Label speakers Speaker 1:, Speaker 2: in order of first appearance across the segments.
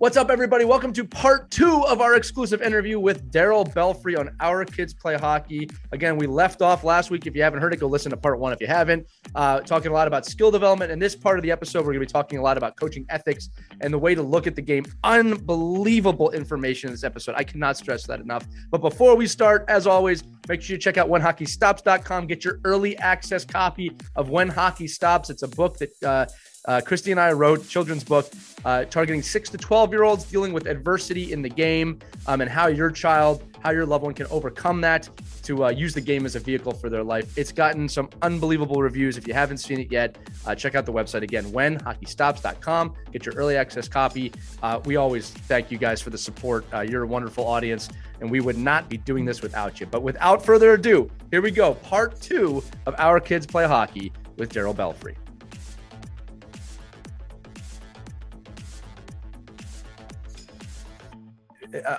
Speaker 1: What's up, everybody? Welcome to part two of our exclusive interview with Darryl Belfry on Our Kids Play Hockey. Again, we left off last week. If you haven't heard it, go listen to part one if you haven't. Uh, talking a lot about skill development. In this part of the episode, we're going to be talking a lot about coaching ethics and the way to look at the game. Unbelievable information in this episode. I cannot stress that enough. But before we start, as always, make sure you check out whenhockeystops.com. Get your early access copy of When Hockey Stops. It's a book that uh, uh, Christy and I wrote children's book uh, targeting six to 12 year olds dealing with adversity in the game um, and how your child, how your loved one can overcome that to uh, use the game as a vehicle for their life. It's gotten some unbelievable reviews. If you haven't seen it yet, uh, check out the website again, whenhockeystops.com. Get your early access copy. Uh, we always thank you guys for the support. Uh, you're a wonderful audience, and we would not be doing this without you. But without further ado, here we go. Part two of Our Kids Play Hockey with Darryl Belfry.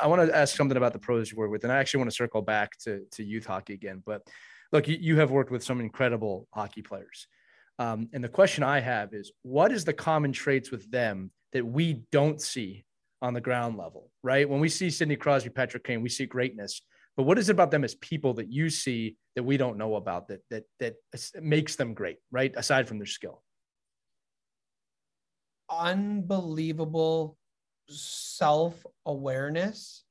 Speaker 1: I want to ask something about the pros you work with, and I actually want to circle back to to youth hockey again. But look, you, you have worked with some incredible hockey players, um, and the question I have is, what is the common traits with them that we don't see on the ground level? Right? When we see Sidney Crosby, Patrick Kane, we see greatness. But what is it about them as people that you see that we don't know about that that that makes them great? Right? Aside from their skill,
Speaker 2: unbelievable self awareness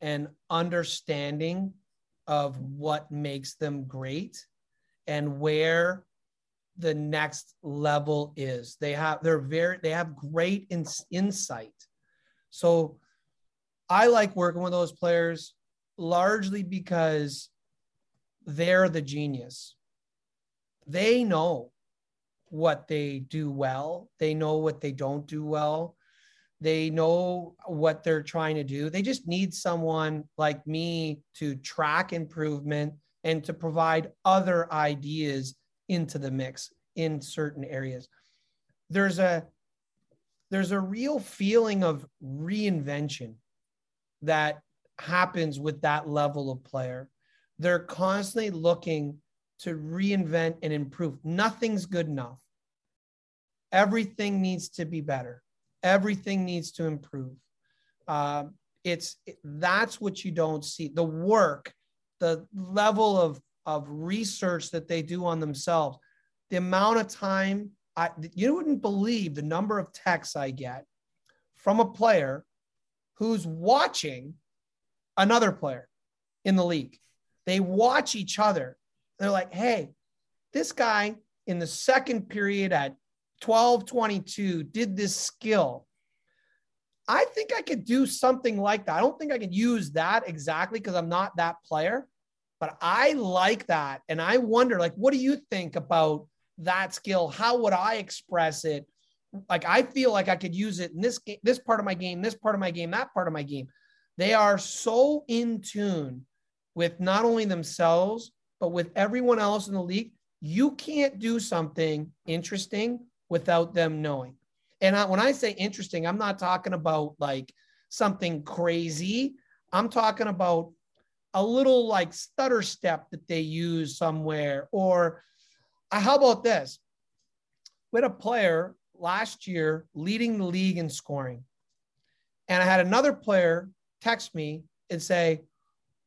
Speaker 2: and understanding of what makes them great and where the next level is. They have they're very they have great in, insight. So i like working with those players largely because they're the genius. They know what they do well. They know what they don't do well they know what they're trying to do. They just need someone like me to track improvement and to provide other ideas into the mix in certain areas. There's a there's a real feeling of reinvention that happens with that level of player. They're constantly looking to reinvent and improve. Nothing's good enough. Everything needs to be better everything needs to improve. Uh, it's that's what you don't see. The work the level of of research that they do on themselves the amount of time i you wouldn't believe the number of texts i get from a player who's watching another player in the league. They watch each other. They're like hey this guy in the second period at 1222 did this skill. I think I could do something like that. I don't think I can use that exactly because I'm not that player, but I like that. And I wonder, like, what do you think about that skill? How would I express it? Like, I feel like I could use it in this game, this part of my game, this part of my game, that part of my game. They are so in tune with not only themselves, but with everyone else in the league. You can't do something interesting without them knowing. And I, when I say interesting, I'm not talking about like something crazy. I'm talking about a little like stutter step that they use somewhere. Or uh, how about this? We had a player last year leading the league in scoring. And I had another player text me and say,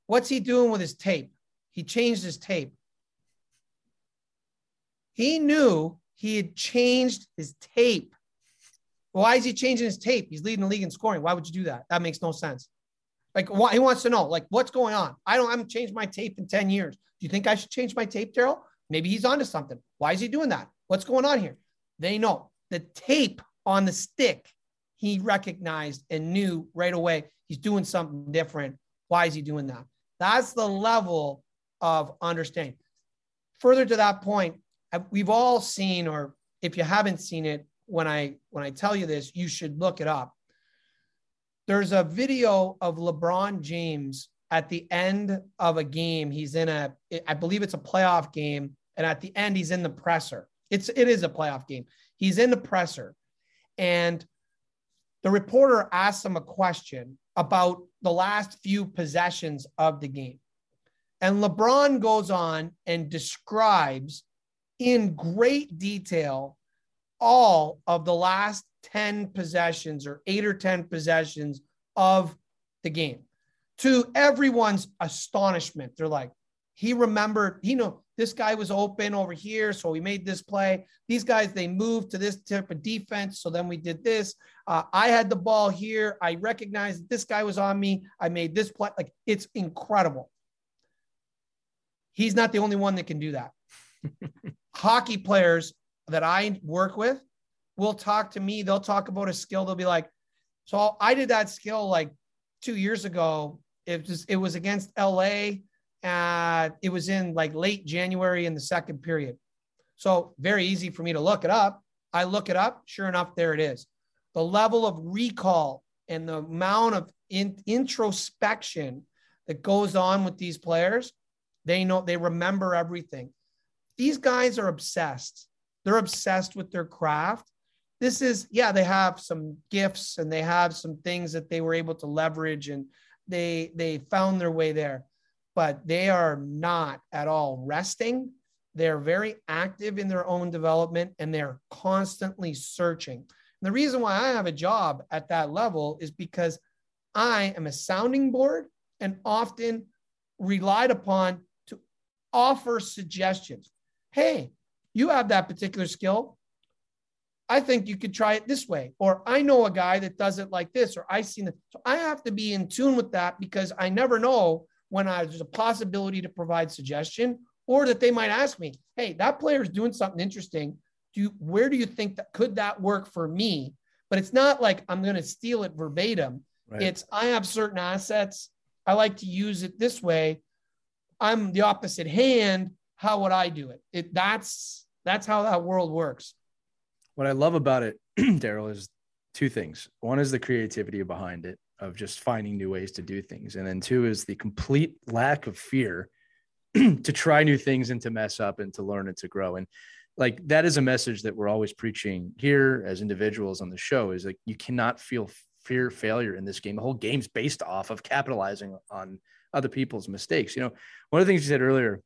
Speaker 2: What's he doing with his tape? he changed his tape. He knew he had changed his tape. Why is he changing his tape? He's leading the league in scoring. Why would you do that? That makes no sense. Like, why, he wants to know, like, what's going on? I don't, I haven't changed my tape in 10 years. Do you think I should change my tape, Darryl? Maybe he's onto something. Why is he doing that? What's going on here? They know the tape on the stick, he recognized and knew right away he's doing something different. Why is he doing that? That's the level of understanding. Further to that point, we've all seen, or if you haven't seen it, when I when I tell you this, you should look it up. There's a video of LeBron James at the end of a game. He's in a, I believe it's a playoff game, and at the end he's in the presser. It's it is a playoff game. He's in the presser, and the reporter asks him a question about the last few possessions of the game. And LeBron goes on and describes in great detail all of the last 10 possessions or eight or 10 possessions of the game. To everyone's astonishment, they're like, he remembered, he know this guy was open over here, so we made this play. These guys, they moved to this type of defense, so then we did this. Uh, I had the ball here. I recognized this guy was on me. I made this play. Like it's incredible. He's not the only one that can do that. Hockey players that I work with will talk to me. They'll talk about a skill. They'll be like, "So I did that skill like two years ago. It was it was against LA." Uh, it was in like late January in the second period. So very easy for me to look it up. I look it up. Sure enough, there it is. The level of recall and the amount of in, introspection that goes on with these players, they know they remember everything. These guys are obsessed. They're obsessed with their craft. This is, yeah, they have some gifts and they have some things that they were able to leverage and they they found their way there but they are not at all resting. They're very active in their own development and they're constantly searching. And the reason why I have a job at that level is because I am a sounding board and often relied upon to offer suggestions. Hey, you have that particular skill. I think you could try it this way. Or I know a guy that does it like this, or I've seen it. So I have to be in tune with that because I never know when I, there's a possibility to provide suggestion or that they might ask me, hey, that player is doing something interesting. Do you, where do you think that could that work for me? But it's not like I'm going to steal it verbatim. Right. It's I have certain assets. I like to use it this way. I'm the opposite hand. How would I do it? It that's that's how that world works.
Speaker 1: What I love about it, Darryl, is two things. One is the creativity behind it, of just finding new ways to do things. And then two is the complete lack of fear to try new things and to mess up and to learn and to grow. And like that is a message that we're always preaching here as individuals on the show is like you cannot feel fear failure in this game. The whole game's based off of capitalizing on other people's mistakes. You know, one of the things you said earlier,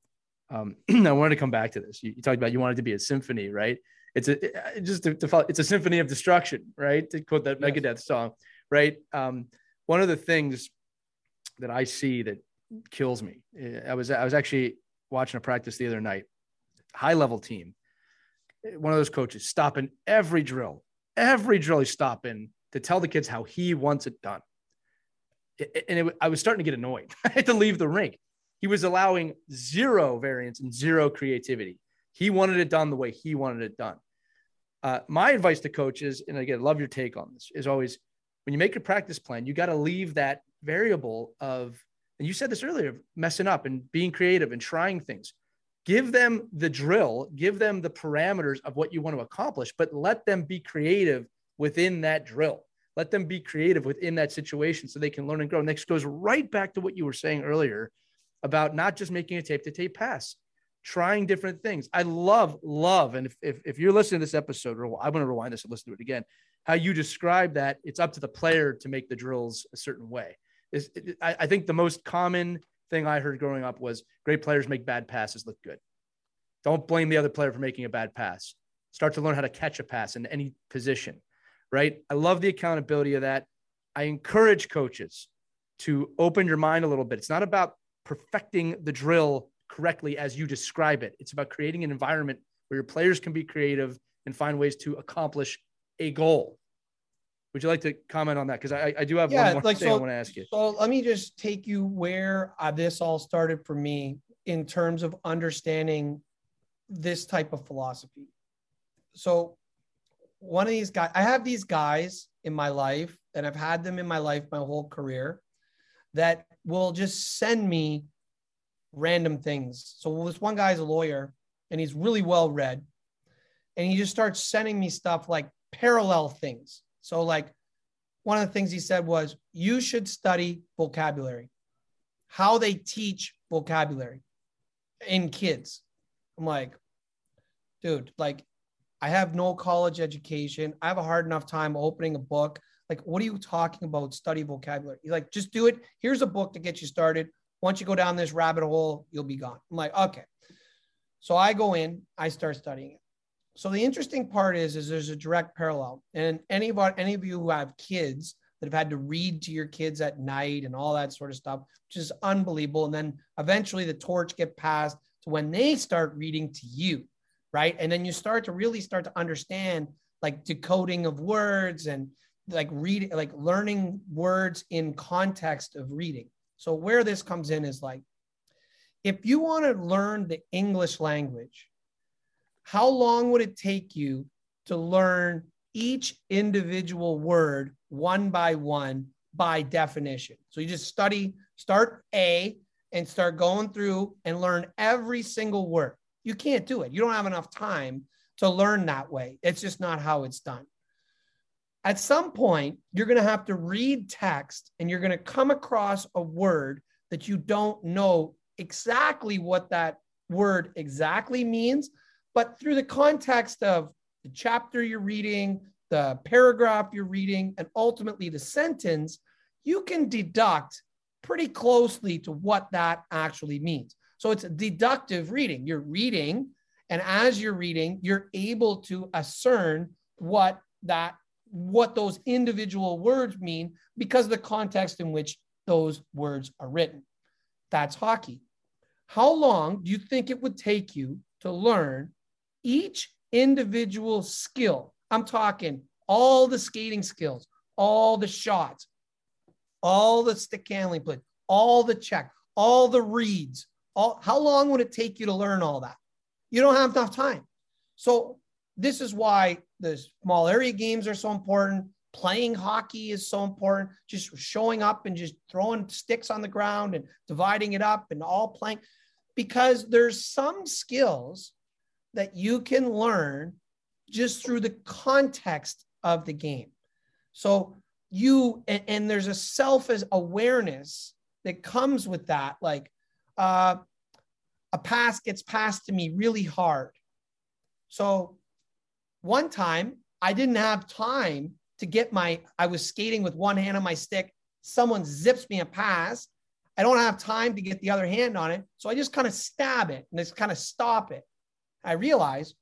Speaker 1: um, I wanted to come back to this. You, you, talked about you wanted to be a symphony, right? It's a it, just to, to follow, it's a symphony of destruction, right? To quote that yes. Megadeth song, right? Um, one of the things that I see that kills me. I was I was actually watching a practice the other night, high level team. One of those coaches stopping every drill, every drill he's stopping to tell the kids how he wants it done. And it, I was starting to get annoyed. I had to leave the rink. He was allowing zero variance and zero creativity. He wanted it done the way he wanted it done. Uh, my advice to coaches, and again, love your take on this, is always when you make a practice plan, you got to leave that variable of, and you said this earlier, messing up and being creative and trying things. Give them the drill, give them the parameters of what you want to accomplish, but let them be creative within that drill. Let them be creative within that situation so they can learn and grow. And Next goes right back to what you were saying earlier about not just making a tape to tape pass, trying different things. I love, love. And if, if, if you're listening to this episode, or I want to rewind this and listen to it again how you describe that it's up to the player to make the drills a certain way. Is I think the most common thing I heard growing up was great players make bad passes look good. Don't blame the other player for making a bad pass. Start to learn how to catch a pass in any position, right? I love the accountability of that. I encourage coaches to open your mind a little bit. It's not about perfecting the drill correctly as you describe it. It's about creating an environment where your players can be creative and find ways to accomplish a goal. Would you like to comment on that? Because I, I do have yeah, one more like, thing so, I want to ask you.
Speaker 2: So let me just take you where uh, this all started for me in terms of understanding this type of philosophy. So one of these guys, I have these guys in my life, and I've had them in my life my whole career that will just send me random things. So this one guy's a lawyer and he's really well read. And he just starts sending me stuff like parallel things. So, like, one of the things he said was, you should study vocabulary, how they teach vocabulary in kids. I'm like, dude, like, I have no college education. I have a hard enough time opening a book. Like, what are you talking about? Study vocabulary. He's like, just do it. Here's a book to get you started. Once you go down this rabbit hole, you'll be gone. I'm like, okay. So I go in, I start studying it. So the interesting part is, is there's a direct parallel. And any of our, any of you who have kids that have had to read to your kids at night and all that sort of stuff, which is unbelievable. And then eventually the torch get passed to when they start reading to you, right? And then you start to really start to understand like decoding of words and like reading, like learning words in context of reading. So where this comes in is like, if you want to learn the English language, how long would it take you to learn each individual word one by one by definition? So you just study, start A and start going through and learn every single word. You can't do it. You don't have enough time to learn that way. It's just not how it's done. At some point, you're going to have to read text and you're going to come across a word that you don't know exactly what that word exactly means, but through the context of the chapter you're reading, the paragraph you're reading, and ultimately the sentence, you can deduct pretty closely to what that actually means. So it's deductive reading. You're reading, and as you're reading, you're able to discern what that what those individual words mean because of the context in which those words are written. That's hockey. How long do you think it would take you to learn each individual skill? I'm talking all the skating skills, all the shots, all the stick handling play, all the check, all the reads. All, how long would it take you to learn all that? You don't have enough time. So this is why the small area games are so important. Playing hockey is so important. Just showing up and just throwing sticks on the ground and dividing it up and all playing because there's some skills that you can learn just through the context of the game. So you and, and there's a self awareness that comes with that. Like uh, a pass gets passed to me really hard. So one time I didn't have time to get my, I was skating with one hand on my stick. Someone zips me a pass I don't have time to get the other hand on it. So I just kind of stab it and just kind of stop it. I realize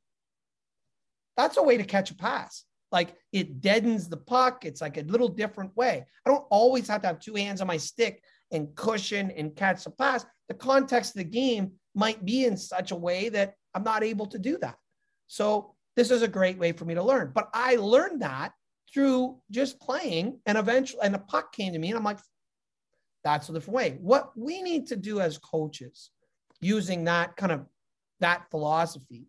Speaker 2: that's a way to catch a pass. Like it deadens the puck. It's like a little different way. I don't always have to have two hands on my stick and cushion and catch the pass. The context of the game might be in such a way that I'm not able to do that. So this is a great way for me to learn. But I learned that through just playing and eventually and a puck came to me and I'm like, that's a different way. What we need to do as coaches, using that kind of that philosophy,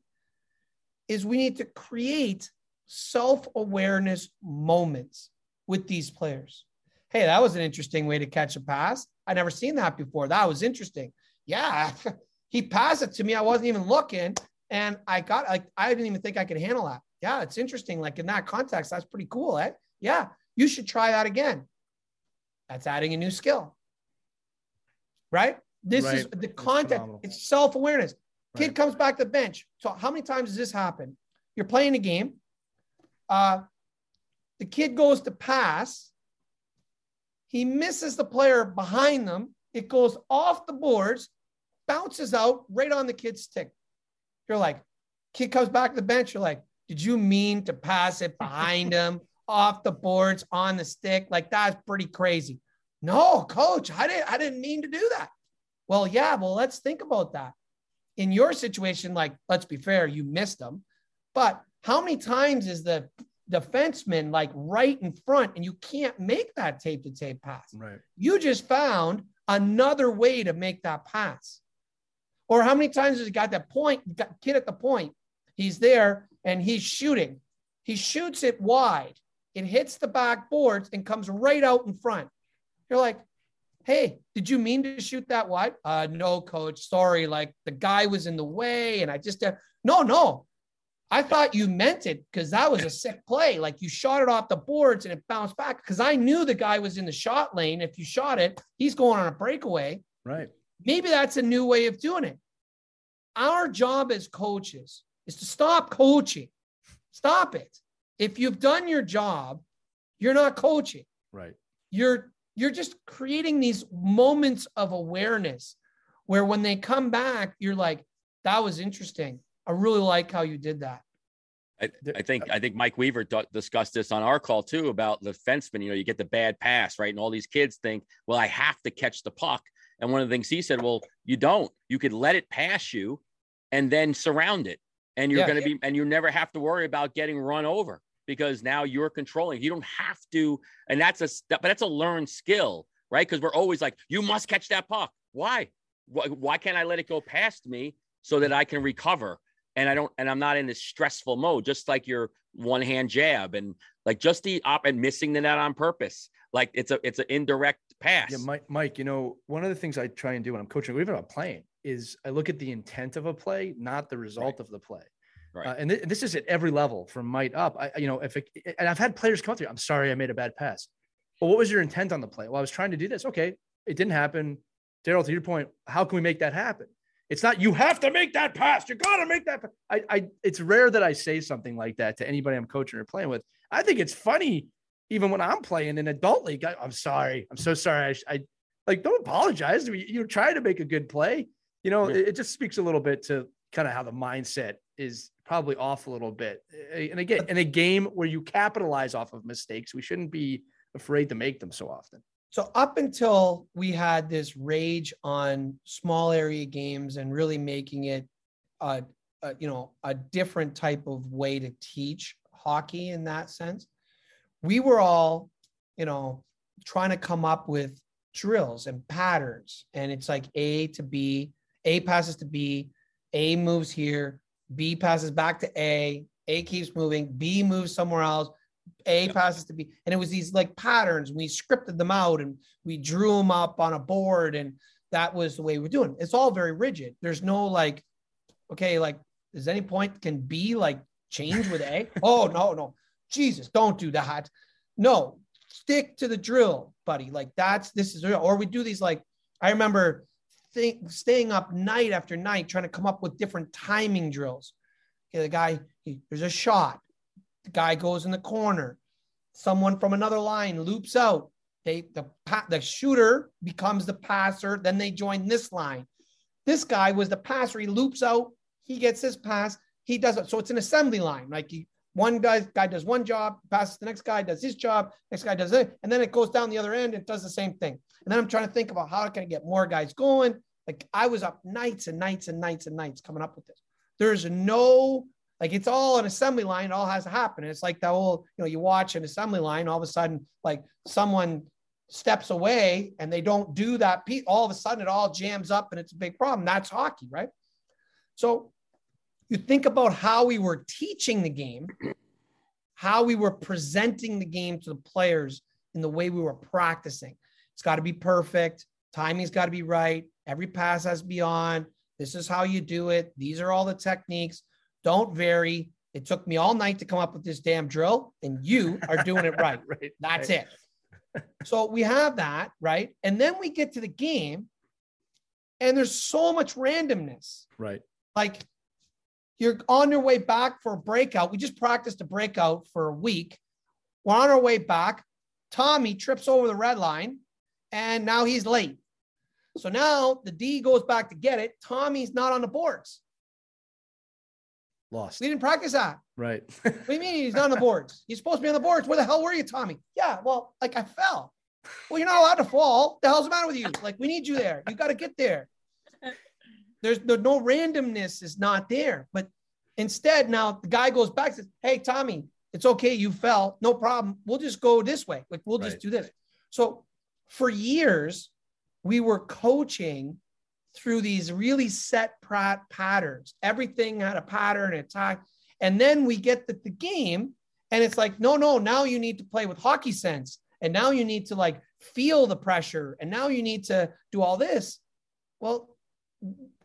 Speaker 2: is we need to create self-awareness moments with these players. Hey, that was an interesting way to catch a pass. I never seen that before. That was interesting. Yeah, he passed it to me. I wasn't even looking, and I got like I didn't even think I could handle that. Yeah, it's interesting. Like in that context, that's pretty cool. Eh? Yeah, you should try that again. That's adding a new skill right? This right. is the content. It's, it's self awareness. Kid right. comes back to the bench. So how many times does this happen? You're playing a game. Uh, the kid goes to pass. He misses the player behind them. It goes off the boards, bounces out right on the kid's stick. You're like, kid comes back to the bench. You're like, did you mean to pass it behind him, off the boards, on the stick? Like that's pretty crazy. No, coach, I didn't I didn't mean to do that. Well, yeah, well, let's think about that. in your situation, like, let's be fair, you missed them. But how many times is the defenseman like right in front and you can't make that tape to tape pass?
Speaker 1: Right.
Speaker 2: You just found another way to make that pass. Or how many times has he got that point, got kid at the point? He's there and he's shooting. He shoots it wide. It hits the backboards and comes right out in front. You're like, hey, did you mean to shoot that wide? Uh, no, coach. Sorry. Like the guy was in the way and I just, uh, no, no. I thought you meant it because that was a sick play. Like you shot it off the boards and it bounced back because I knew the guy was in the shot lane. If you shot it, he's going on a breakaway.
Speaker 1: Right.
Speaker 2: Maybe that's a new way of doing it. Our job as coaches is to stop coaching. Stop it. If you've done your job, you're not coaching.
Speaker 1: Right.
Speaker 2: You're you're just creating these moments of awareness where when they come back, you're like, that was interesting. I really like how you did that.
Speaker 3: I, I, think uh, I think Mike Weaver d- discussed this on our call too about the fenceman. You know, you get the bad pass, right? And all these kids think, well, I have to catch the puck. And one of the things he said, well, you don't. You could let it pass you, and then surround it, and you're yeah, going to yeah. be, and you never have to worry about getting run over because now you're controlling. You don't have to, and that's a but that's a learned skill, right? Because we're always like, you must catch that puck. Why? Why, why can't I let it go past me so that I can recover? And I don't, and I'm not in this stressful mode, just like your one hand jab and like just the op and missing the net on purpose. Like it's a it's an indirect pass.
Speaker 1: Yeah, Mike, Mike, you know, one of the things I try and do when I'm coaching, even I'm playing, is I look at the intent of a play, not the result right. of the play. Right. Uh, and, th- this is at every level from mite up. I, you know, if it, and I've had players come up to me, I'm sorry, I made a bad pass. But what was your intent on the play? Well, I was trying to do this. Okay, it didn't happen. Darryl, to your point, how can we make that happen? It's not you have to make that pass. You got to make that. I, I, it's rare that I say something like that to anybody I'm coaching or playing with. I think it's funny, even when I'm playing in adult league. I, am sorry. I'm so sorry. I, I like don't apologize. You're trying to make a good play. You know, yeah. it, it just speaks a little bit to kind of how the mindset is probably off a little bit. And again, in a game where you capitalize off of mistakes, we shouldn't be afraid to make them so often.
Speaker 2: So up until we had this rage on small area games and really making it, a, a, you know, a different type of way to teach hockey in that sense, we were all, you know, trying to come up with drills and patterns, and it's like A to B, A passes to B, A moves here, B passes back to A, A keeps moving, B moves somewhere else, A passes to B. And it was these like patterns. We scripted them out and we drew them up on a board. And that was the way we're doing. It's all very rigid. There's no like, okay, like, is any point can B like change with A? oh, no, no. Jesus, don't do that. No, stick to the drill, buddy. Like that's this is or we do these like I remember think, staying up night after night trying to come up with different timing drills. Okay, the guy, he, there's a shot. The guy goes in the corner. Someone from another line loops out. They the the shooter becomes the passer. Then they join this line. This guy was the passer. He loops out. He gets his pass. He does it. So it's an assembly line. Like he, one guy guy does one job, passes the next guy, does his job, next guy does it, and then it goes down the other end and does the same thing. And then I'm trying to think about how can I get more guys going. Like I was up nights and nights and nights and nights coming up with this. There's no like it's all an assembly line. It all has to happen. And it's like that whole, you know, you watch an assembly line, all of a sudden, like someone steps away and they don't do that. All of a sudden, it all jams up and it's a big problem. That's hockey, right? So you think about how we were teaching the game, how we were presenting the game to the players in the way we were practicing. It's got to be perfect. Timing's got to be right. Every pass has to be on. This is how you do it. These are all the techniques. Don't vary. It took me all night to come up with this damn drill, and you are doing it right. right That's right. it. so we have that, right? And then we get to the game, and there's so much randomness.
Speaker 1: Right.
Speaker 2: Like you're on your way back for a breakout. We just practiced a breakout for a week. We're on our way back. Tommy trips over the red line, and now he's late. So now the D goes back to get it. Tommy's not on the boards.
Speaker 1: Lost.
Speaker 2: We didn't practice that.
Speaker 1: Right.
Speaker 2: what do you mean he's not on the boards? He's supposed to be on the boards. Where the hell were you, Tommy? Yeah, well, like I fell. Well, you're not allowed to fall. The hell's the matter with you? Like, we need you there. You got to get there. There's the no randomness is not there. But instead, now the guy goes back and says, Hey, Tommy, it's okay. You fell. No problem. We'll just go this way. Like we'll just do this. So for years, we were coaching through these really set pat- patterns. Everything had a pattern and time. And then we get the, the game, and it's like, no, no, now you need to play with hockey sense. And now you need to like feel the pressure. And now you need to do all this. Well,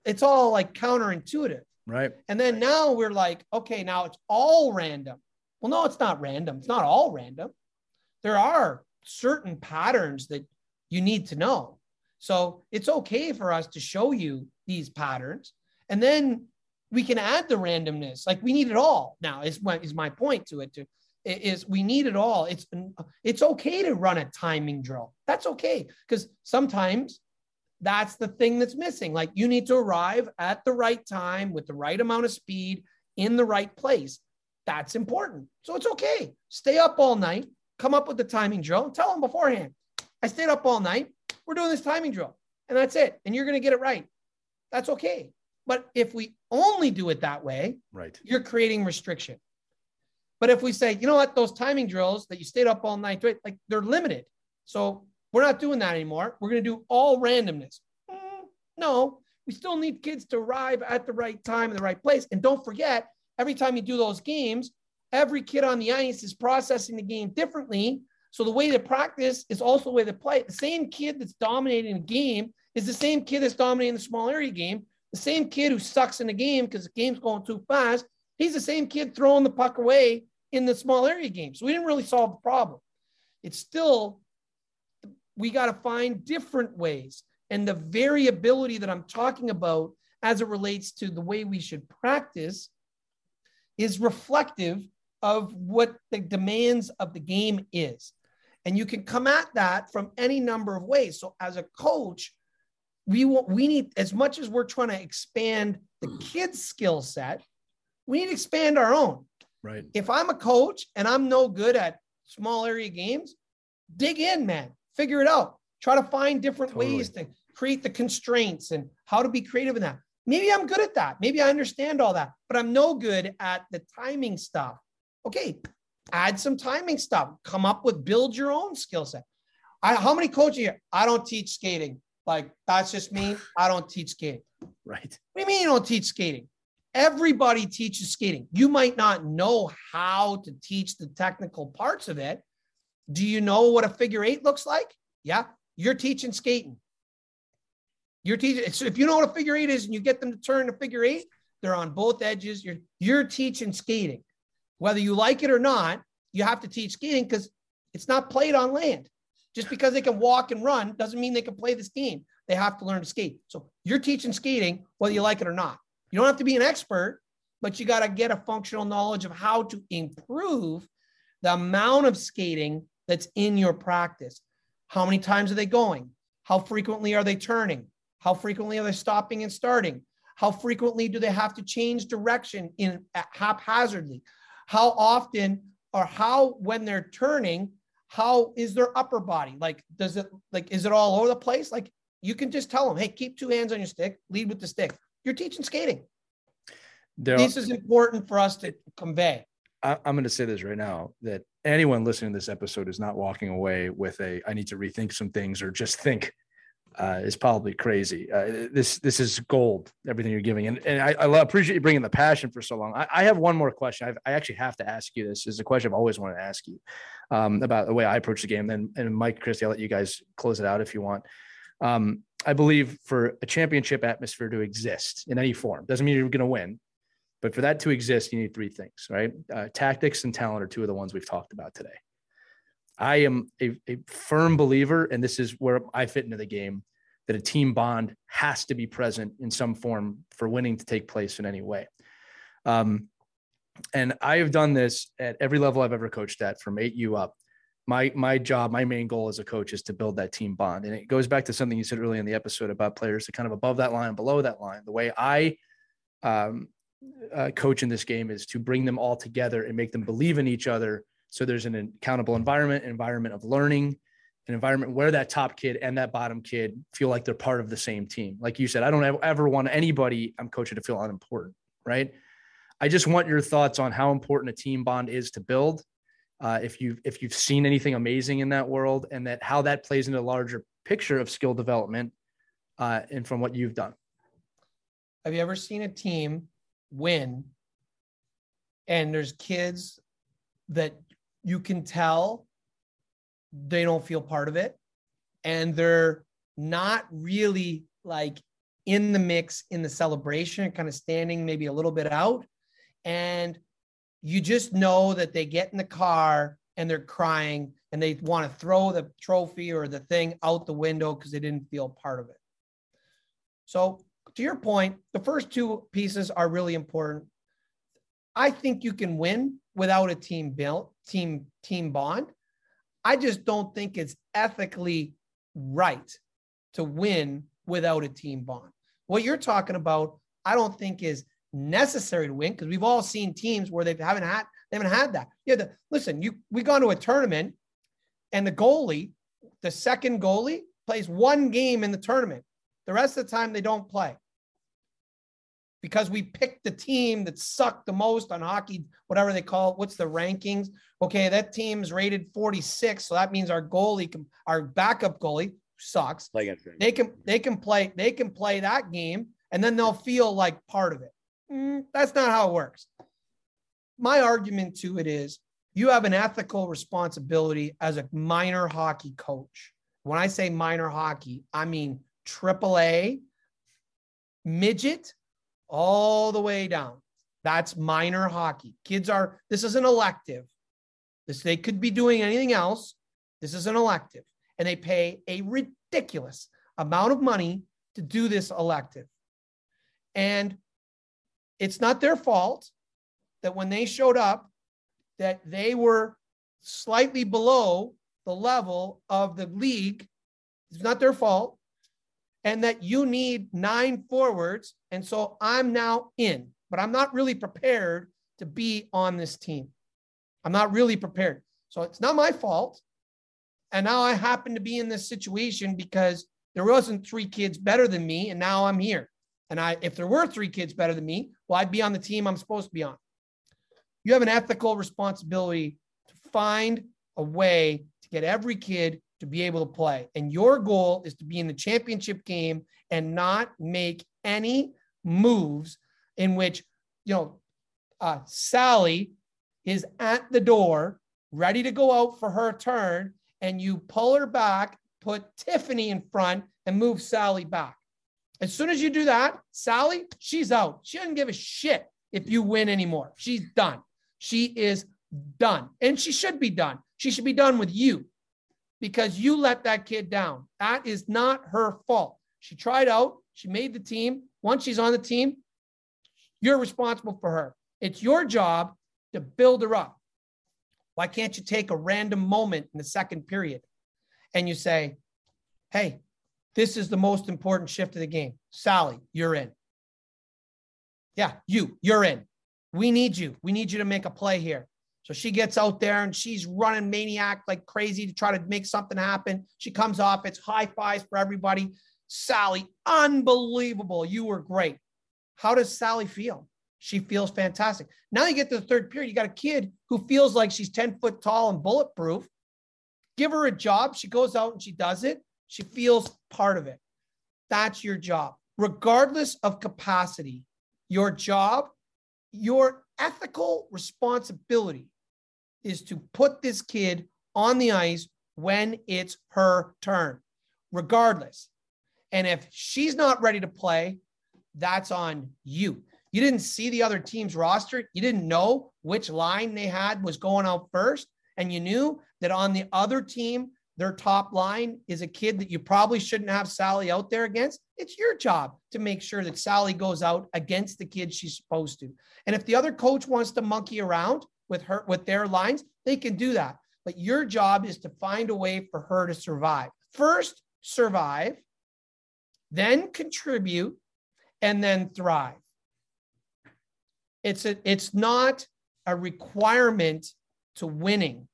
Speaker 2: it's all like counterintuitive.
Speaker 1: Right.
Speaker 2: And then now we're like, okay, now it's all random. Well, no, it's not random. It's not all random. There are certain patterns that you need to know. So it's okay for us to show you these patterns. And then we can add the randomness. Like we need it all now, is my, is my point to it. To, is we need it all. It's it's okay to run a timing drill. That's okay. Because sometimes that's the thing that's missing. Like you need to arrive at the right time with the right amount of speed in the right place. That's important. So it's okay. Stay up all night, come up with the timing drill, and tell them beforehand. I stayed up all night. We're doing this timing drill, and that's it. And you're going to get it right. That's okay. But if we only do it that way,
Speaker 1: Right.
Speaker 2: you're creating restriction. But if we say, you know what, those timing drills that you stayed up all night, doing, like they're limited. So we're not doing that anymore. We're going to do all randomness. Mm, no, we still need kids to arrive at the right time in the right place. And don't forget, every time you do those games, every kid on the ice is processing the game differently. So the way to practice is also the way to play. The same kid that's dominating a game is the same kid that's dominating the small area game. The same kid who sucks in the game because the game's going too fast. He's the same kid throwing the puck away in the small area game. So we didn't really solve the problem. It's still, we got to find different ways. And the variability that I'm talking about as it relates to the way we should practice is reflective of what the demands of the game is. And you can come at that from any number of ways. So as a coach, we want, we need as much as we're trying to expand the kids' skill set, we need to expand our own.
Speaker 1: Right.
Speaker 2: If I'm a coach and I'm no good at small area games, dig in, man. Figure it out. Try to find different
Speaker 1: Totally.
Speaker 2: ways to create the constraints and how to be creative in that. Maybe I'm good at that. Maybe I understand all that, but I'm no good at the timing stuff. Okay, add some timing stuff. Come up with build your own skill set. I, how many coaches here? I don't teach skating. Like that's just me. I don't teach skating.
Speaker 1: Right.
Speaker 2: What do you mean you don't teach skating? Everybody teaches skating. You might not know how to teach the technical parts of it. Do you know what a figure eight looks like? Yeah, you're teaching skating. You're teaching. So if you know what a figure eight is and you get them to turn a figure eight, they're on both edges. You're you're teaching skating. Whether you like it or not, you have to teach skating because it's not played on land. Just because they can walk and run doesn't mean they can play this game. They have to learn to skate. So you're teaching skating whether you like it or not. You don't have to be an expert, but you got to get a functional knowledge of how to improve the amount of skating that's in your practice. How many times are they going? How frequently are they turning? How frequently are they stopping and starting? How frequently do they have to change direction in haphazardly? How often or how when they're turning, how is their upper body? Like, does it like is it all over the place? Like you can just tell them, hey, keep two hands on your stick, lead with the stick. You're teaching skating. This is important for us to convey.
Speaker 1: I, I'm going to say this right now that anyone listening to this episode is not walking away with a I need to rethink some things or just think uh, is probably crazy. Uh, this this is gold. Everything you're giving, and and I, I appreciate you bringing the passion for so long. I, I have one more question. I've, I actually have to ask you this. Is a question I've always wanted to ask you um, about the way I approach the game. Then and Mike, Christy, I'll let you guys close it out if you want. Um, I believe for a championship atmosphere to exist in any form doesn't mean you're going to win. But for that to exist, you need three things, right? Uh, tactics and talent are two of the ones we've talked about today. I am a, a firm believer, and this is where I fit into the game, that a team bond has to be present in some form for winning to take place in any way. Um, and I have done this at every level I've ever coached at, from 8U up. My my job, my main goal as a coach is to build that team bond, and it goes back to something you said earlier in the episode about players that kind of above that line, below that line. The way I um, uh, coach in this game is to bring them all together and make them believe in each other. So there's an accountable environment, environment of learning, an environment where that top kid and that bottom kid feel like they're part of the same team. Like you said, I don't ever want anybody I'm coaching to feel unimportant, right? I just want your thoughts on how important a team bond is to build. Uh, if you've if you've seen anything amazing in that world, and that how that plays into the larger picture of skill development, uh, and from what you've done.
Speaker 2: Have you ever seen a team win, and there's kids that you can tell they don't feel part of it, and they're not really like in the mix in the celebration, kind of standing maybe a little bit out. And you just know that they get in the car and they're crying and they want to throw the trophy or the thing out the window because they didn't feel part of it. So, to your point, the first two pieces are really important. I think you can win without a team built team team bond. I just don't think it's ethically right to win without a team bond. What you're talking about, I don't think is necessary to win because we've all seen teams where they haven't had they haven't had that. Yeah, the, listen, you we gone to a tournament and the goalie, the second goalie, plays one game in the tournament. The rest of the time they don't play because we picked the team that sucked the most on hockey, whatever they call it. What's the rankings? Okay, that team's rated 46, so that means our goalie, can, our backup goalie sucks. They can they can play they can play that game, and then they'll feel like part of it. Mm, that's not how it works. My argument to it is you have an ethical responsibility as a minor hockey coach. When I say minor hockey, I mean AAA, midget, all the way down. That's minor hockey. Kids are, this is an elective. This, they could be doing anything else. This is an elective. And they pay a ridiculous amount of money to do this elective. And it's not their fault that when they showed up that they were slightly below the level of the league it's not their fault and that you need nine forwards. And so i'm now in but i'm not really prepared to be on this team. I'm not really prepared. So it's not my fault. And now i happen to be in this situation because there wasn't three kids better than me and now i'm here. And I, if there were three kids better than me, well, I'd be on the team I'm supposed to be on. You have an ethical responsibility to find a way to get every kid to be able to play. And your goal is to be in the championship game and not make any moves in which, you know, uh, Sally is at the door, ready to go out for her turn, and you pull her back, put Tiffany in front, and move Sally back. As soon as you do that, Sally, she's out. She doesn't give a shit if you win anymore. She's done. She is done. And she should be done. She should be done with you because you let that kid down. That is not her fault. She tried out, she made the team. Once she's on the team, you're responsible for her. It's your job to build her up. Why can't you take a random moment in the second period and you say, hey, this is the most important shift of the game. Sally, you're in. Yeah, you, you're in. We need you. We need you to make a play here. So she gets out there and she's running maniac like crazy to try to make something happen. She comes off, it's high fives for everybody. Sally, unbelievable. You were great. How does Sally feel? She feels fantastic. Now you get to the third period, you got a kid who feels like she's 10 foot tall and bulletproof. Give her a job. She goes out and she does it. She feels part of it. That's your job. Regardless of capacity, your job, your ethical responsibility is to put this kid on the ice when it's her turn, regardless. And if she's not ready to play, that's on you. You didn't see the other team's roster. You didn't know which line they had was going out first. And you knew that on the other team, their top line is a kid that you probably shouldn't have Sally out there against, it's your job to make sure that Sally goes out against the kid she's supposed to. And if the other coach wants to monkey around with her with their lines, they can do that. But your job is to find a way for her to survive. First, survive, then contribute, and then thrive. It's a, it's not a requirement to winning.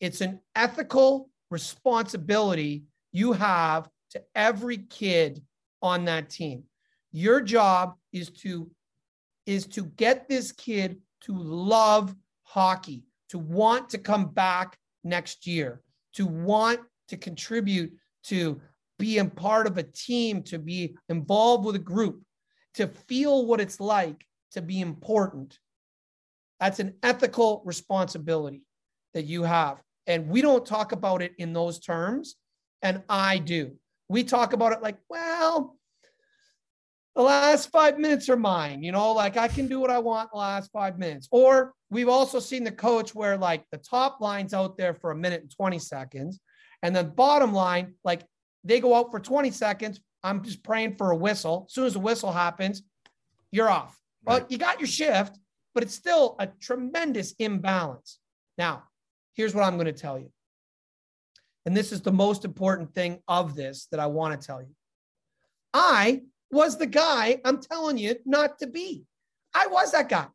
Speaker 2: It's an ethical responsibility you have to every kid on that team. Your job is to is to get this kid to love hockey, to want to come back next year, to want to contribute to being part of a team, to be involved with a group, to feel what it's like to be important. That's an ethical responsibility that you have. And we don't talk about it in those terms. And I do. We talk about it like, well, the last five minutes are mine, you know, like I can do what I want the last five minutes. Or we've also seen the coach where like the top line's out there for a minute and 20 seconds. And then bottom line, like they go out for 20 seconds. I'm just praying for a whistle. As soon as the whistle happens, you're off. Right. Well, you got your shift, but it's still a tremendous imbalance. Now, here's what I'm going to tell you. And this is the most important thing of this that I want to tell you. I was the guy I'm telling you not to be. I was that guy.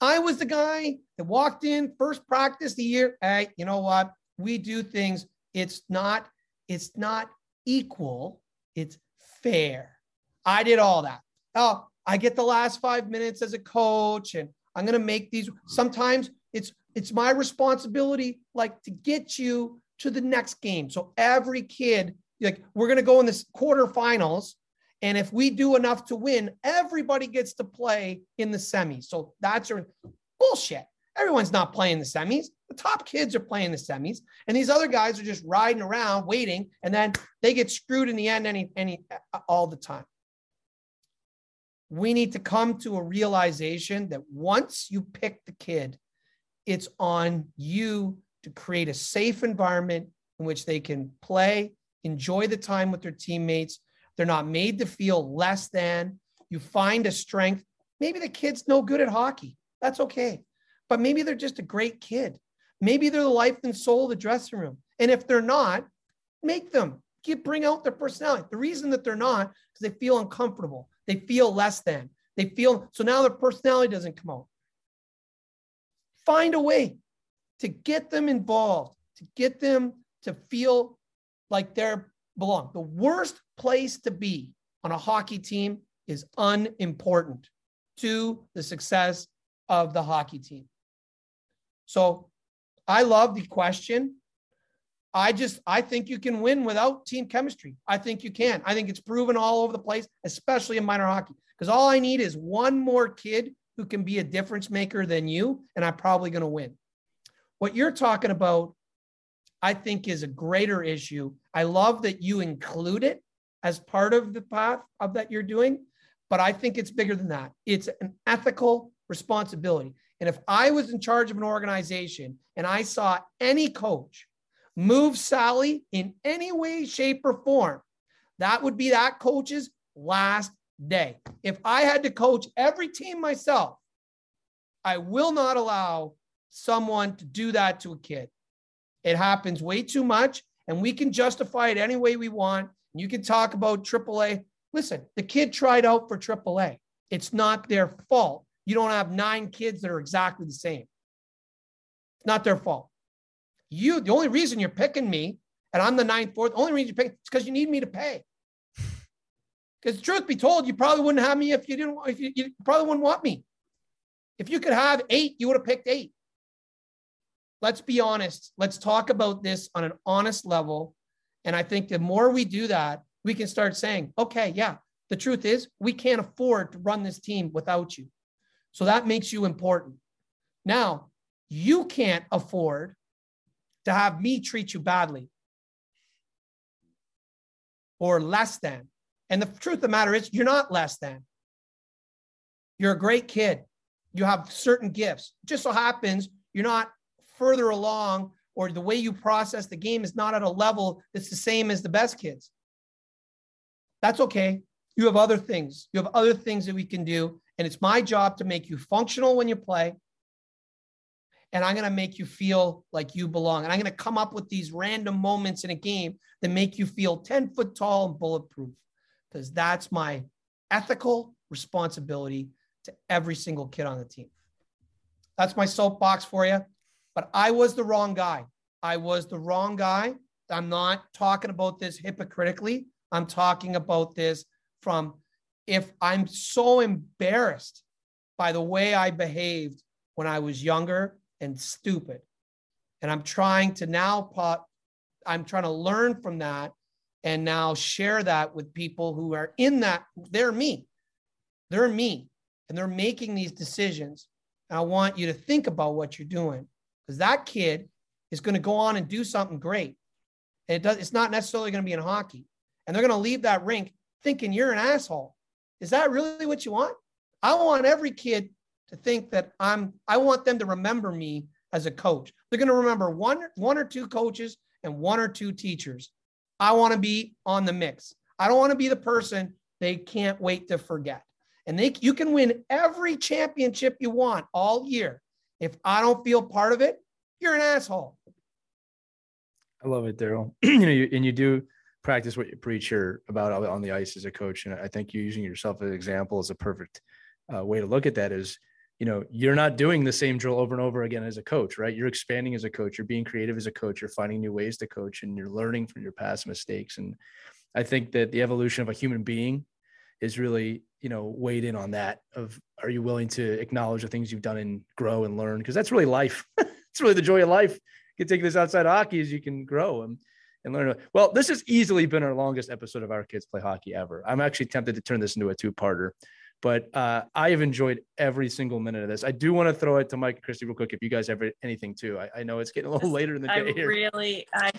Speaker 2: I was the guy that walked in first practice the year. Hey, you know what? We do things. It's not, it's not equal. It's fair. I did all that. Oh, I get the last five minutes as a coach and I'm going to make these. Sometimes it's, it's my responsibility, like to get you to the next game. So every kid, like we're going to go in this quarterfinals and if we do enough to win, everybody gets to play in the semis. So that's your bullshit. Everyone's not playing the semis. The top kids are playing the semis, and these other guys are just riding around waiting, and then they get screwed in the end any any all the time. We need to come to a realization that once you pick the kid, it's on you to create a safe environment in which they can play, enjoy the time with their teammates, they're not made to feel less than. You find a strength. Maybe the kid's no good at hockey. That's okay. But maybe they're just a great kid. Maybe they're the life and soul of the dressing room. And if they're not, make them get bring out their personality. The reason that they're not is they feel uncomfortable. They feel less than. They feel so now their personality doesn't come out. Find a way to get them involved, to get them to feel like they're belong. The worst place to be on a hockey team is unimportant to the success of the hockey team. So I love the question. I just I think you can win without team chemistry. I think you can. I think it's proven all over the place, especially in minor hockey. Because all I need is one more kid who can be a difference maker than you, and I'm probably going to win. What you're talking about I think is a greater issue. I love that you include it as part of the path of that you're doing, but I think it's bigger than that. It's an ethical responsibility. And if I was in charge of an organization and I saw any coach move Sally in any way, shape, or form, that would be that coach's last day. If I had to coach every team myself, I will not allow someone to do that to a kid. It happens way too much, and we can justify it any way we want. You can talk about AAA. Listen, the kid tried out for AAA. It's not their fault. You don't have nine kids that are exactly the same. It's not their fault. You, the only reason you're picking me, and I'm the ninth, fourth, only reason you're picking is because you need me to pay. Because truth be told, you probably wouldn't have me if you didn't. If you, you probably wouldn't want me. If you could have eight, you would have picked eight let's be honest. Let's talk about this on an honest level. And I think the more we do that, we can start saying, okay, yeah, the truth is we can't afford to run this team without you. So that makes you important. Now, you can't afford to have me treat you badly or less than. And the truth of the matter is, you're not less than. You're a great kid. You have certain gifts. It just so happens you're not further along or the way you process the game is not at a level that's the same as the best kids. That's okay. You have other things. You have other things that we can do. And it's my job to make you functional when you play. And I'm going to make you feel like you belong. And I'm going to come up with these random moments in a game that make you feel 10 foot tall and bulletproof because that's my ethical responsibility to every single kid on the team. That's my soapbox for you. But I was the wrong guy. I was the wrong guy. I'm not talking about this hypocritically. I'm talking about this from if I'm so embarrassed by the way I behaved when I was younger and stupid. And I'm trying to now pot, I'm trying to learn from that and now share that with people who are in that. They're me. They're me. And they're making these decisions. And I want you to think about what you're doing because that kid is going to go on and do something great. And it does, it's not necessarily going to be in hockey. And they're going to leave that rink thinking you're an asshole. Is that really what you want? I want every kid to think that I'm, I want them to remember me as a coach. They're going to remember one, one or two coaches and one or two teachers. I want to be on the mix. I don't want to be the person they can't wait to forget. And they, you can win every championship you want all year. If I don't feel part of it, you're an asshole.
Speaker 1: I love it, Darryl. you know, you, and you do practice what you preach here about on the ice as a coach. And I think you using yourself as an example is a perfect uh, way to look at that. Is you know you're not doing the same drill over and over again as a coach, right? You're expanding as a coach. You're being creative as a coach. You're finding new ways to coach, and you're learning from your past mistakes. And I think that the evolution of a human being is really you know weighed in on that. Of are you willing to acknowledge the things you've done and grow and learn? Because that's really life. it's really the joy of life. You can take this outside hockey as you can grow and and learn. Well, this has easily been our longest episode of Our Kids Play Hockey ever. I'm actually tempted to turn this into a two-parter, but uh, I have enjoyed every single minute of this. I do want to throw it to Mike and Christy real quick if you guys have anything too. I, I know it's getting a little later in the day
Speaker 4: I
Speaker 1: here.
Speaker 4: really, I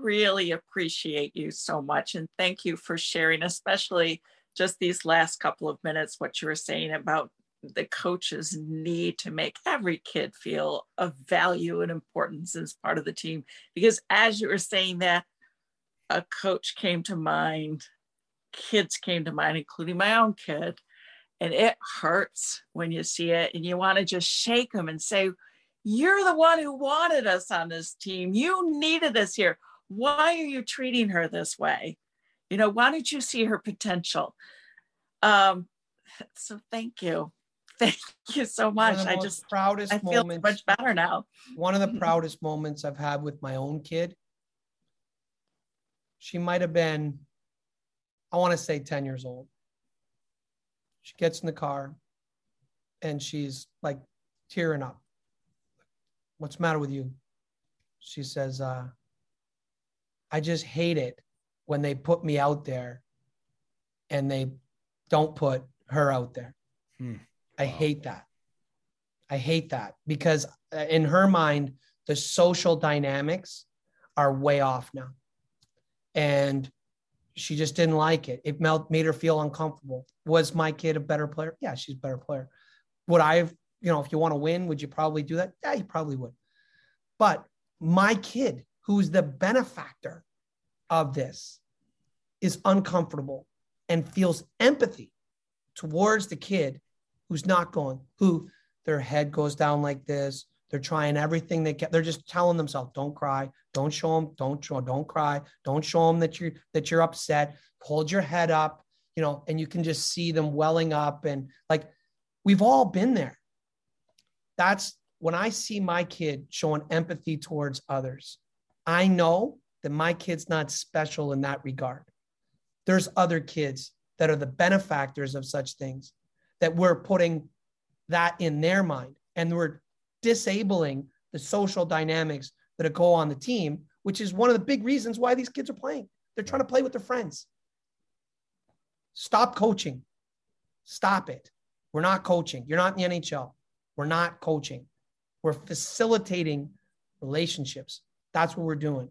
Speaker 4: really appreciate you so much, and thank you for sharing, especially just these last couple of minutes, what you were saying about the coaches need to make every kid feel of value and importance as part of the team. Because as you were saying that, a coach came to mind, kids came to mind, including my own kid. And it hurts when you see it and you want to just shake them and say, You're the one who wanted us on this team. You needed us here. Why are you treating her this way? You know, why don't you see her potential? Um, so thank you. Thank you so much. I just
Speaker 2: proudest
Speaker 4: I feel
Speaker 2: moments,
Speaker 4: much better now.
Speaker 2: One of the proudest moments I've had with my own kid she might have been, I want to say 10 years old. She gets in the car and she's like tearing up. What's the matter with you? She says, uh, I just hate it when they put me out there and they don't put her out there. Hmm. I wow. hate that. I hate that because uh, in her mind, the social dynamics are way off now and she just didn't like it. It made her feel uncomfortable. Was my kid a better player? Yeah, she's a better player. Would I have, you know, if you want to win, would you probably do that? Yeah, you probably would. But my kid, who's the benefactor of this, is uncomfortable and feels empathy towards the kid who's not going, who their head goes down like this, they're trying everything they can. They're just telling themselves, "Don't cry. Don't show them. Don't show. Don't cry. Don't show them that you're that you're upset. Hold your head up." You know, and you can just see them welling up, and like we've all been there. That's when I see my kid showing empathy towards others. I know that my kid's not special in that regard. There's other kids that are the benefactors of such things that we're putting that in their mind and we're disabling the social dynamics that go on the team, which is one of the big reasons why these kids are playing. They're trying to play with their friends. Stop coaching. Stop it. We're not coaching. You're not in the NHL. We're not coaching. We're facilitating relationships. That's what we're doing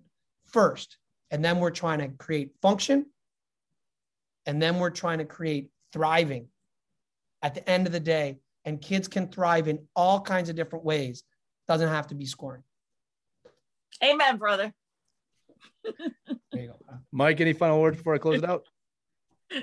Speaker 2: first. And then we're trying to create function. And then we're trying to create thriving. At the end of the day, and kids can thrive in all kinds of different ways. Doesn't have to be scoring.
Speaker 4: Amen, brother.
Speaker 1: there you go. Mike, any final words before I close it out?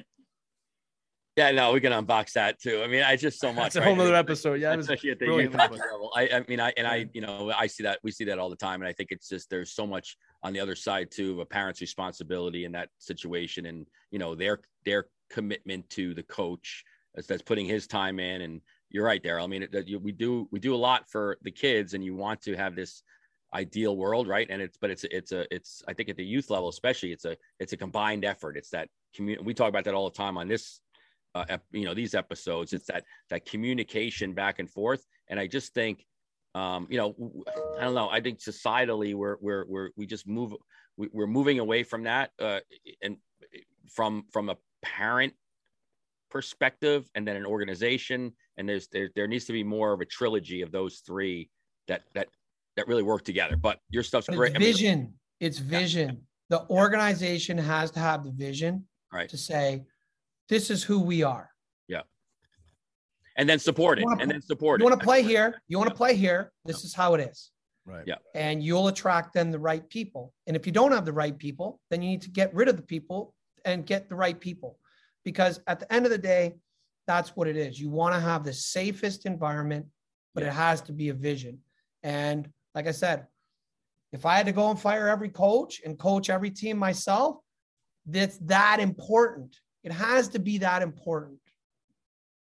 Speaker 3: Yeah, no, we can unbox that too. I mean, I just so much.
Speaker 1: It's a whole other episode. Yeah,
Speaker 3: especially at the youth level. I, I mean, I and I, you know, I see that we see that all the time, and I think it's just there's so much on the other side too of a parent's responsibility in that situation, and you know their their commitment to the coach that's putting his time in, and you're right there. I mean, it, you, we do we do a lot for the kids, and you want to have this ideal world, right? And it's but it's it's a it's I think at the youth level especially it's a it's a combined effort. It's that community. We talk about that all the time on this, uh, ep- you know, these episodes. It's that that communication back and forth. And I just think, um, you know, I don't know. I think societally we're we're we're we just move we, we're moving away from that uh, and from from a parent perspective and then an organization and there's there, there needs to be more of a trilogy of those three that that that really work together but your stuff's
Speaker 2: But
Speaker 3: great
Speaker 2: It's
Speaker 3: I mean,
Speaker 2: vision. It's vision. The organization has to have the vision
Speaker 3: right
Speaker 2: to say, this is who we are.
Speaker 3: And then support it
Speaker 2: wanna-
Speaker 3: and then support
Speaker 2: You
Speaker 3: it You
Speaker 2: want to play here. You want to play here. This is how it is.
Speaker 1: Right.
Speaker 3: Yeah.
Speaker 2: And you'll attract then the right people. And if you don't have the right people, then you need to get rid of the people and get the right people. Because at the end of the day, that's what it is. You want to have the safest environment, but it has to be a vision. And like I said, if I had to go and fire every coach and coach every team myself, that's that important. It has to be that important.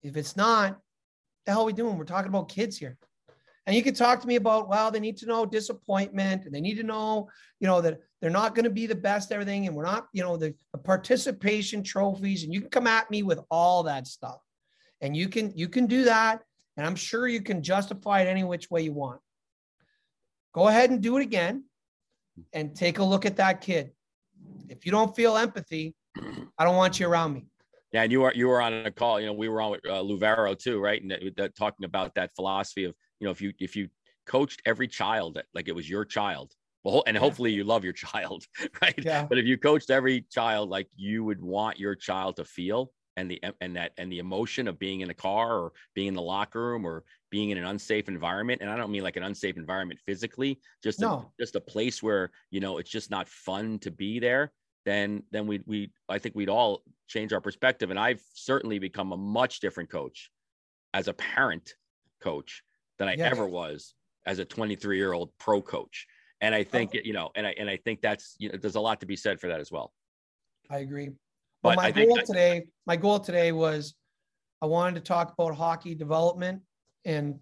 Speaker 2: If it's not, the hell are we doing? We're talking about kids here. And you can talk to me about, well, they need to know disappointment and they need to know, you know, that they're not going to be the best everything. And we're not, you know, the, the participation trophies. And you can come at me with all that stuff. And you can, you can do that. And I'm sure you can justify it any which way you want. Go ahead and do it again and take a look at that kid. If you don't feel empathy, I don't want you around me.
Speaker 3: Yeah, and you were you were on a call. You know, we were on with uh, Luvero too, right? And that, that, talking about that philosophy of you know if you if you coached every child like it was your child, well, and hopefully you love your child, right?
Speaker 2: Yeah.
Speaker 3: But if you coached every child like you would want your child to feel, and the and that and the emotion of being in a car or being in the locker room or being in an unsafe environment, and I don't mean like an unsafe environment physically, just a, just a place where you know it's just not fun to be there then then we we I think we'd all change our perspective. And I've certainly become a much different coach as a parent coach than I
Speaker 2: Yes.
Speaker 3: ever was as a 23 year old pro coach. And I think oh. you know, and I and I think that's you know, there's a lot to be said for that as well.
Speaker 2: I agree.
Speaker 3: But
Speaker 2: But my goal
Speaker 3: that-
Speaker 2: today, my goal today was I wanted to talk about hockey development and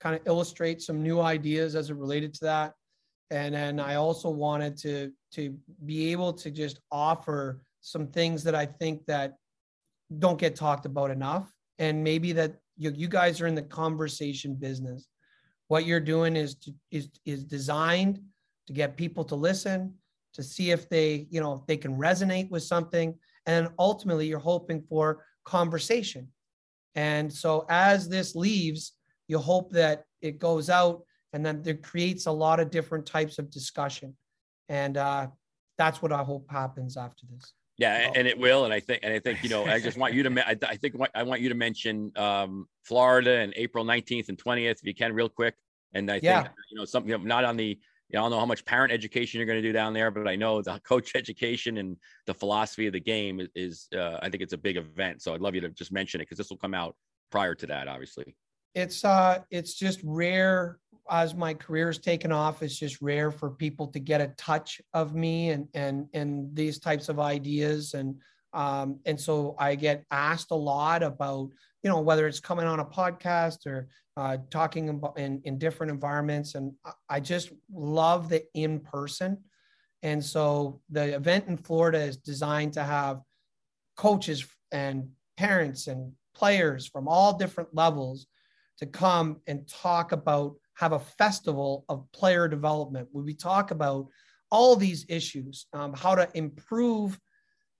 Speaker 2: kind of illustrate some new ideas as it related to that. And then I also wanted to to be able to just offer some things that I think that don't get talked about enough. And maybe that you, you guys are in the conversation business. What you're doing is to, is is designed to get people to listen, to see if they, you know, if they can resonate with something. And ultimately you're hoping for conversation. And so as this leaves, you hope that it goes out and then it creates a lot of different types of discussion. And uh, that's what I hope happens after this.
Speaker 3: Yeah,
Speaker 2: Well-
Speaker 3: and it will. And I think, and I think, you know, I just want you to, I, I think I want you to mention um, Florida and April 19th and 20th, if you can, real quick. And I think,
Speaker 2: Yeah.
Speaker 3: you know, something, you know, not on the, you know, I don't know how much parent education you're going to do down there, but I know the coach education and the philosophy of the game is, is uh, I think it's a big event. So I'd love you to just mention it because this will come out prior to that, obviously.
Speaker 2: It's uh it's just rare as my career's taken off it's just rare for people to get a touch of me and and and these types of ideas. And um and so i get asked a lot about you know whether it's coming on a podcast or uh, talking about in, in different environments. And I- i just love the in person. And so the event in florida is designed to have coaches and parents and players from all different levels to come and talk about have a festival of player development. Where we talk about all these issues um, how to improve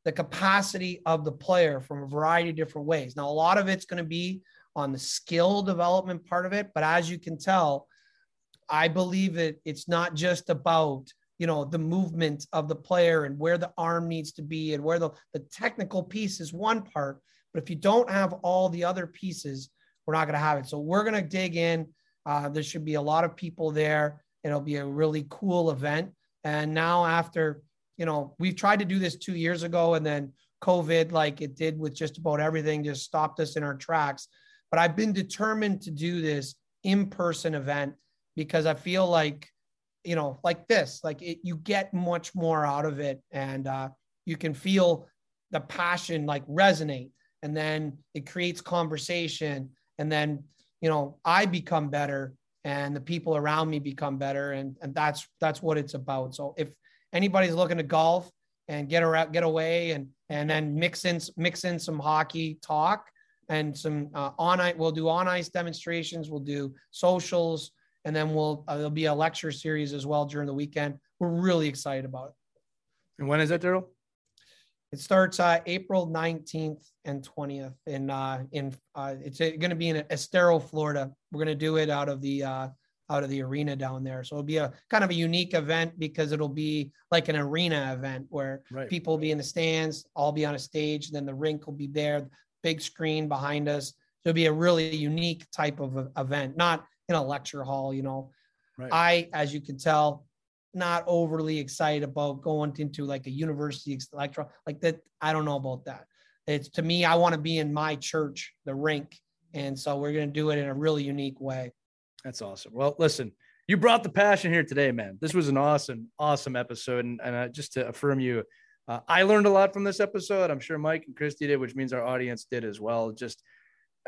Speaker 2: the capacity of the player from a variety of different ways. Now a lot of it's going to be on the skill development part of it but as you can tell i believe that it's not just about you know the movement of the player and where the arm needs to be and where the, the technical piece is one part but if you don't have all the other pieces we're not going to have it. So we're going to dig in. Uh, there should be a lot of people there. It'll be a really cool event. And now after, you know, we've tried to do this two years ago and then COVID, like it did with just about everything, just stopped us in our tracks. But I've been determined to do this in-person event because I feel like, you know, like this, like it, you get much more out of it and uh, you can feel the passion like resonate and then it creates conversation and then you know i become better and the people around me become better. And, and that's, that's what it's about. So if anybody's looking to golf and get around, get away and, and then mix in, mix in some hockey talk and some uh, on ice, we'll do on ice demonstrations. We'll do socials and then we'll, uh, there'll be a lecture series as well during the weekend. We're really excited about it.
Speaker 1: And when is it Darryl?
Speaker 2: It starts uh, April 19th and 20th in uh, in uh, it's going to be in Estero, Florida. We're going to do it out of the uh, out of the arena down there. So it'll be a kind of a unique event because it'll be like an arena event where
Speaker 1: Right.
Speaker 2: people will be in the stands, all be on a stage, then the rink will be there, big screen behind us. So it'll be a really unique type of event, not in a lecture hall, you know.
Speaker 1: Right.
Speaker 2: I, as you can tell, not overly excited about going into like a university lecture like that. I don't know about that. It's to me, I want to be in my church, the rink. And so we're going to do it in a really unique way.
Speaker 1: That's awesome. Well, listen, you brought the passion here today, man. This was an awesome, awesome episode. And, and uh, just to affirm you, uh, I learned a lot from this episode. I'm sure Mike and Christy did, which means our audience did as well. Just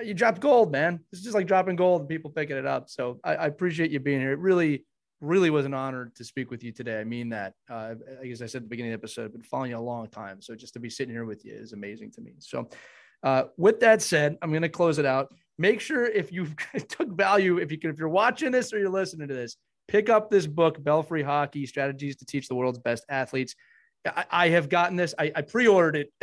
Speaker 1: you dropped gold, man. It's just like dropping gold and people picking it up. So I, I appreciate you being here. It really, really was an honor to speak with you today. I mean that. Uh, as I said at the beginning of the episode, I've been following you a long time. So just to be sitting here with you is amazing to me. So uh, with that said, I'm going to close it out. Make sure if you took value, if you can, if you're watching this or you're listening to this, pick up this book, Belfry Hockey Strategies to Teach the World's Best Athletes. I, I have gotten this. I, I pre-ordered it.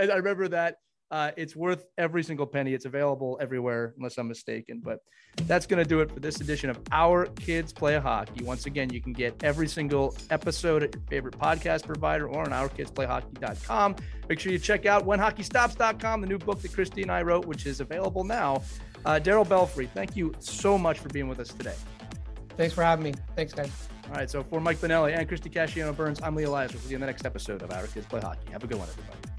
Speaker 1: I I remember that. Uh, it's worth every single penny. It's available everywhere, unless I'm mistaken. But that's going to do it for this edition of Our Kids Play Hockey. Once again, you can get every single episode at your favorite podcast provider or on ourkidsplayhockey.com. Make sure you check out whenhockeystops.com, the new book that Christy and I wrote, which is available now. Uh, Darryl Belfry, thank you so much for being with us today.
Speaker 2: Thanks for having me. Thanks, guys.
Speaker 1: All right, so for Mike Benelli and Christy Casciano Burns, I'm Lee Elias. We'll see you in the next episode of Our Kids Play Hockey. Have a good one, everybody.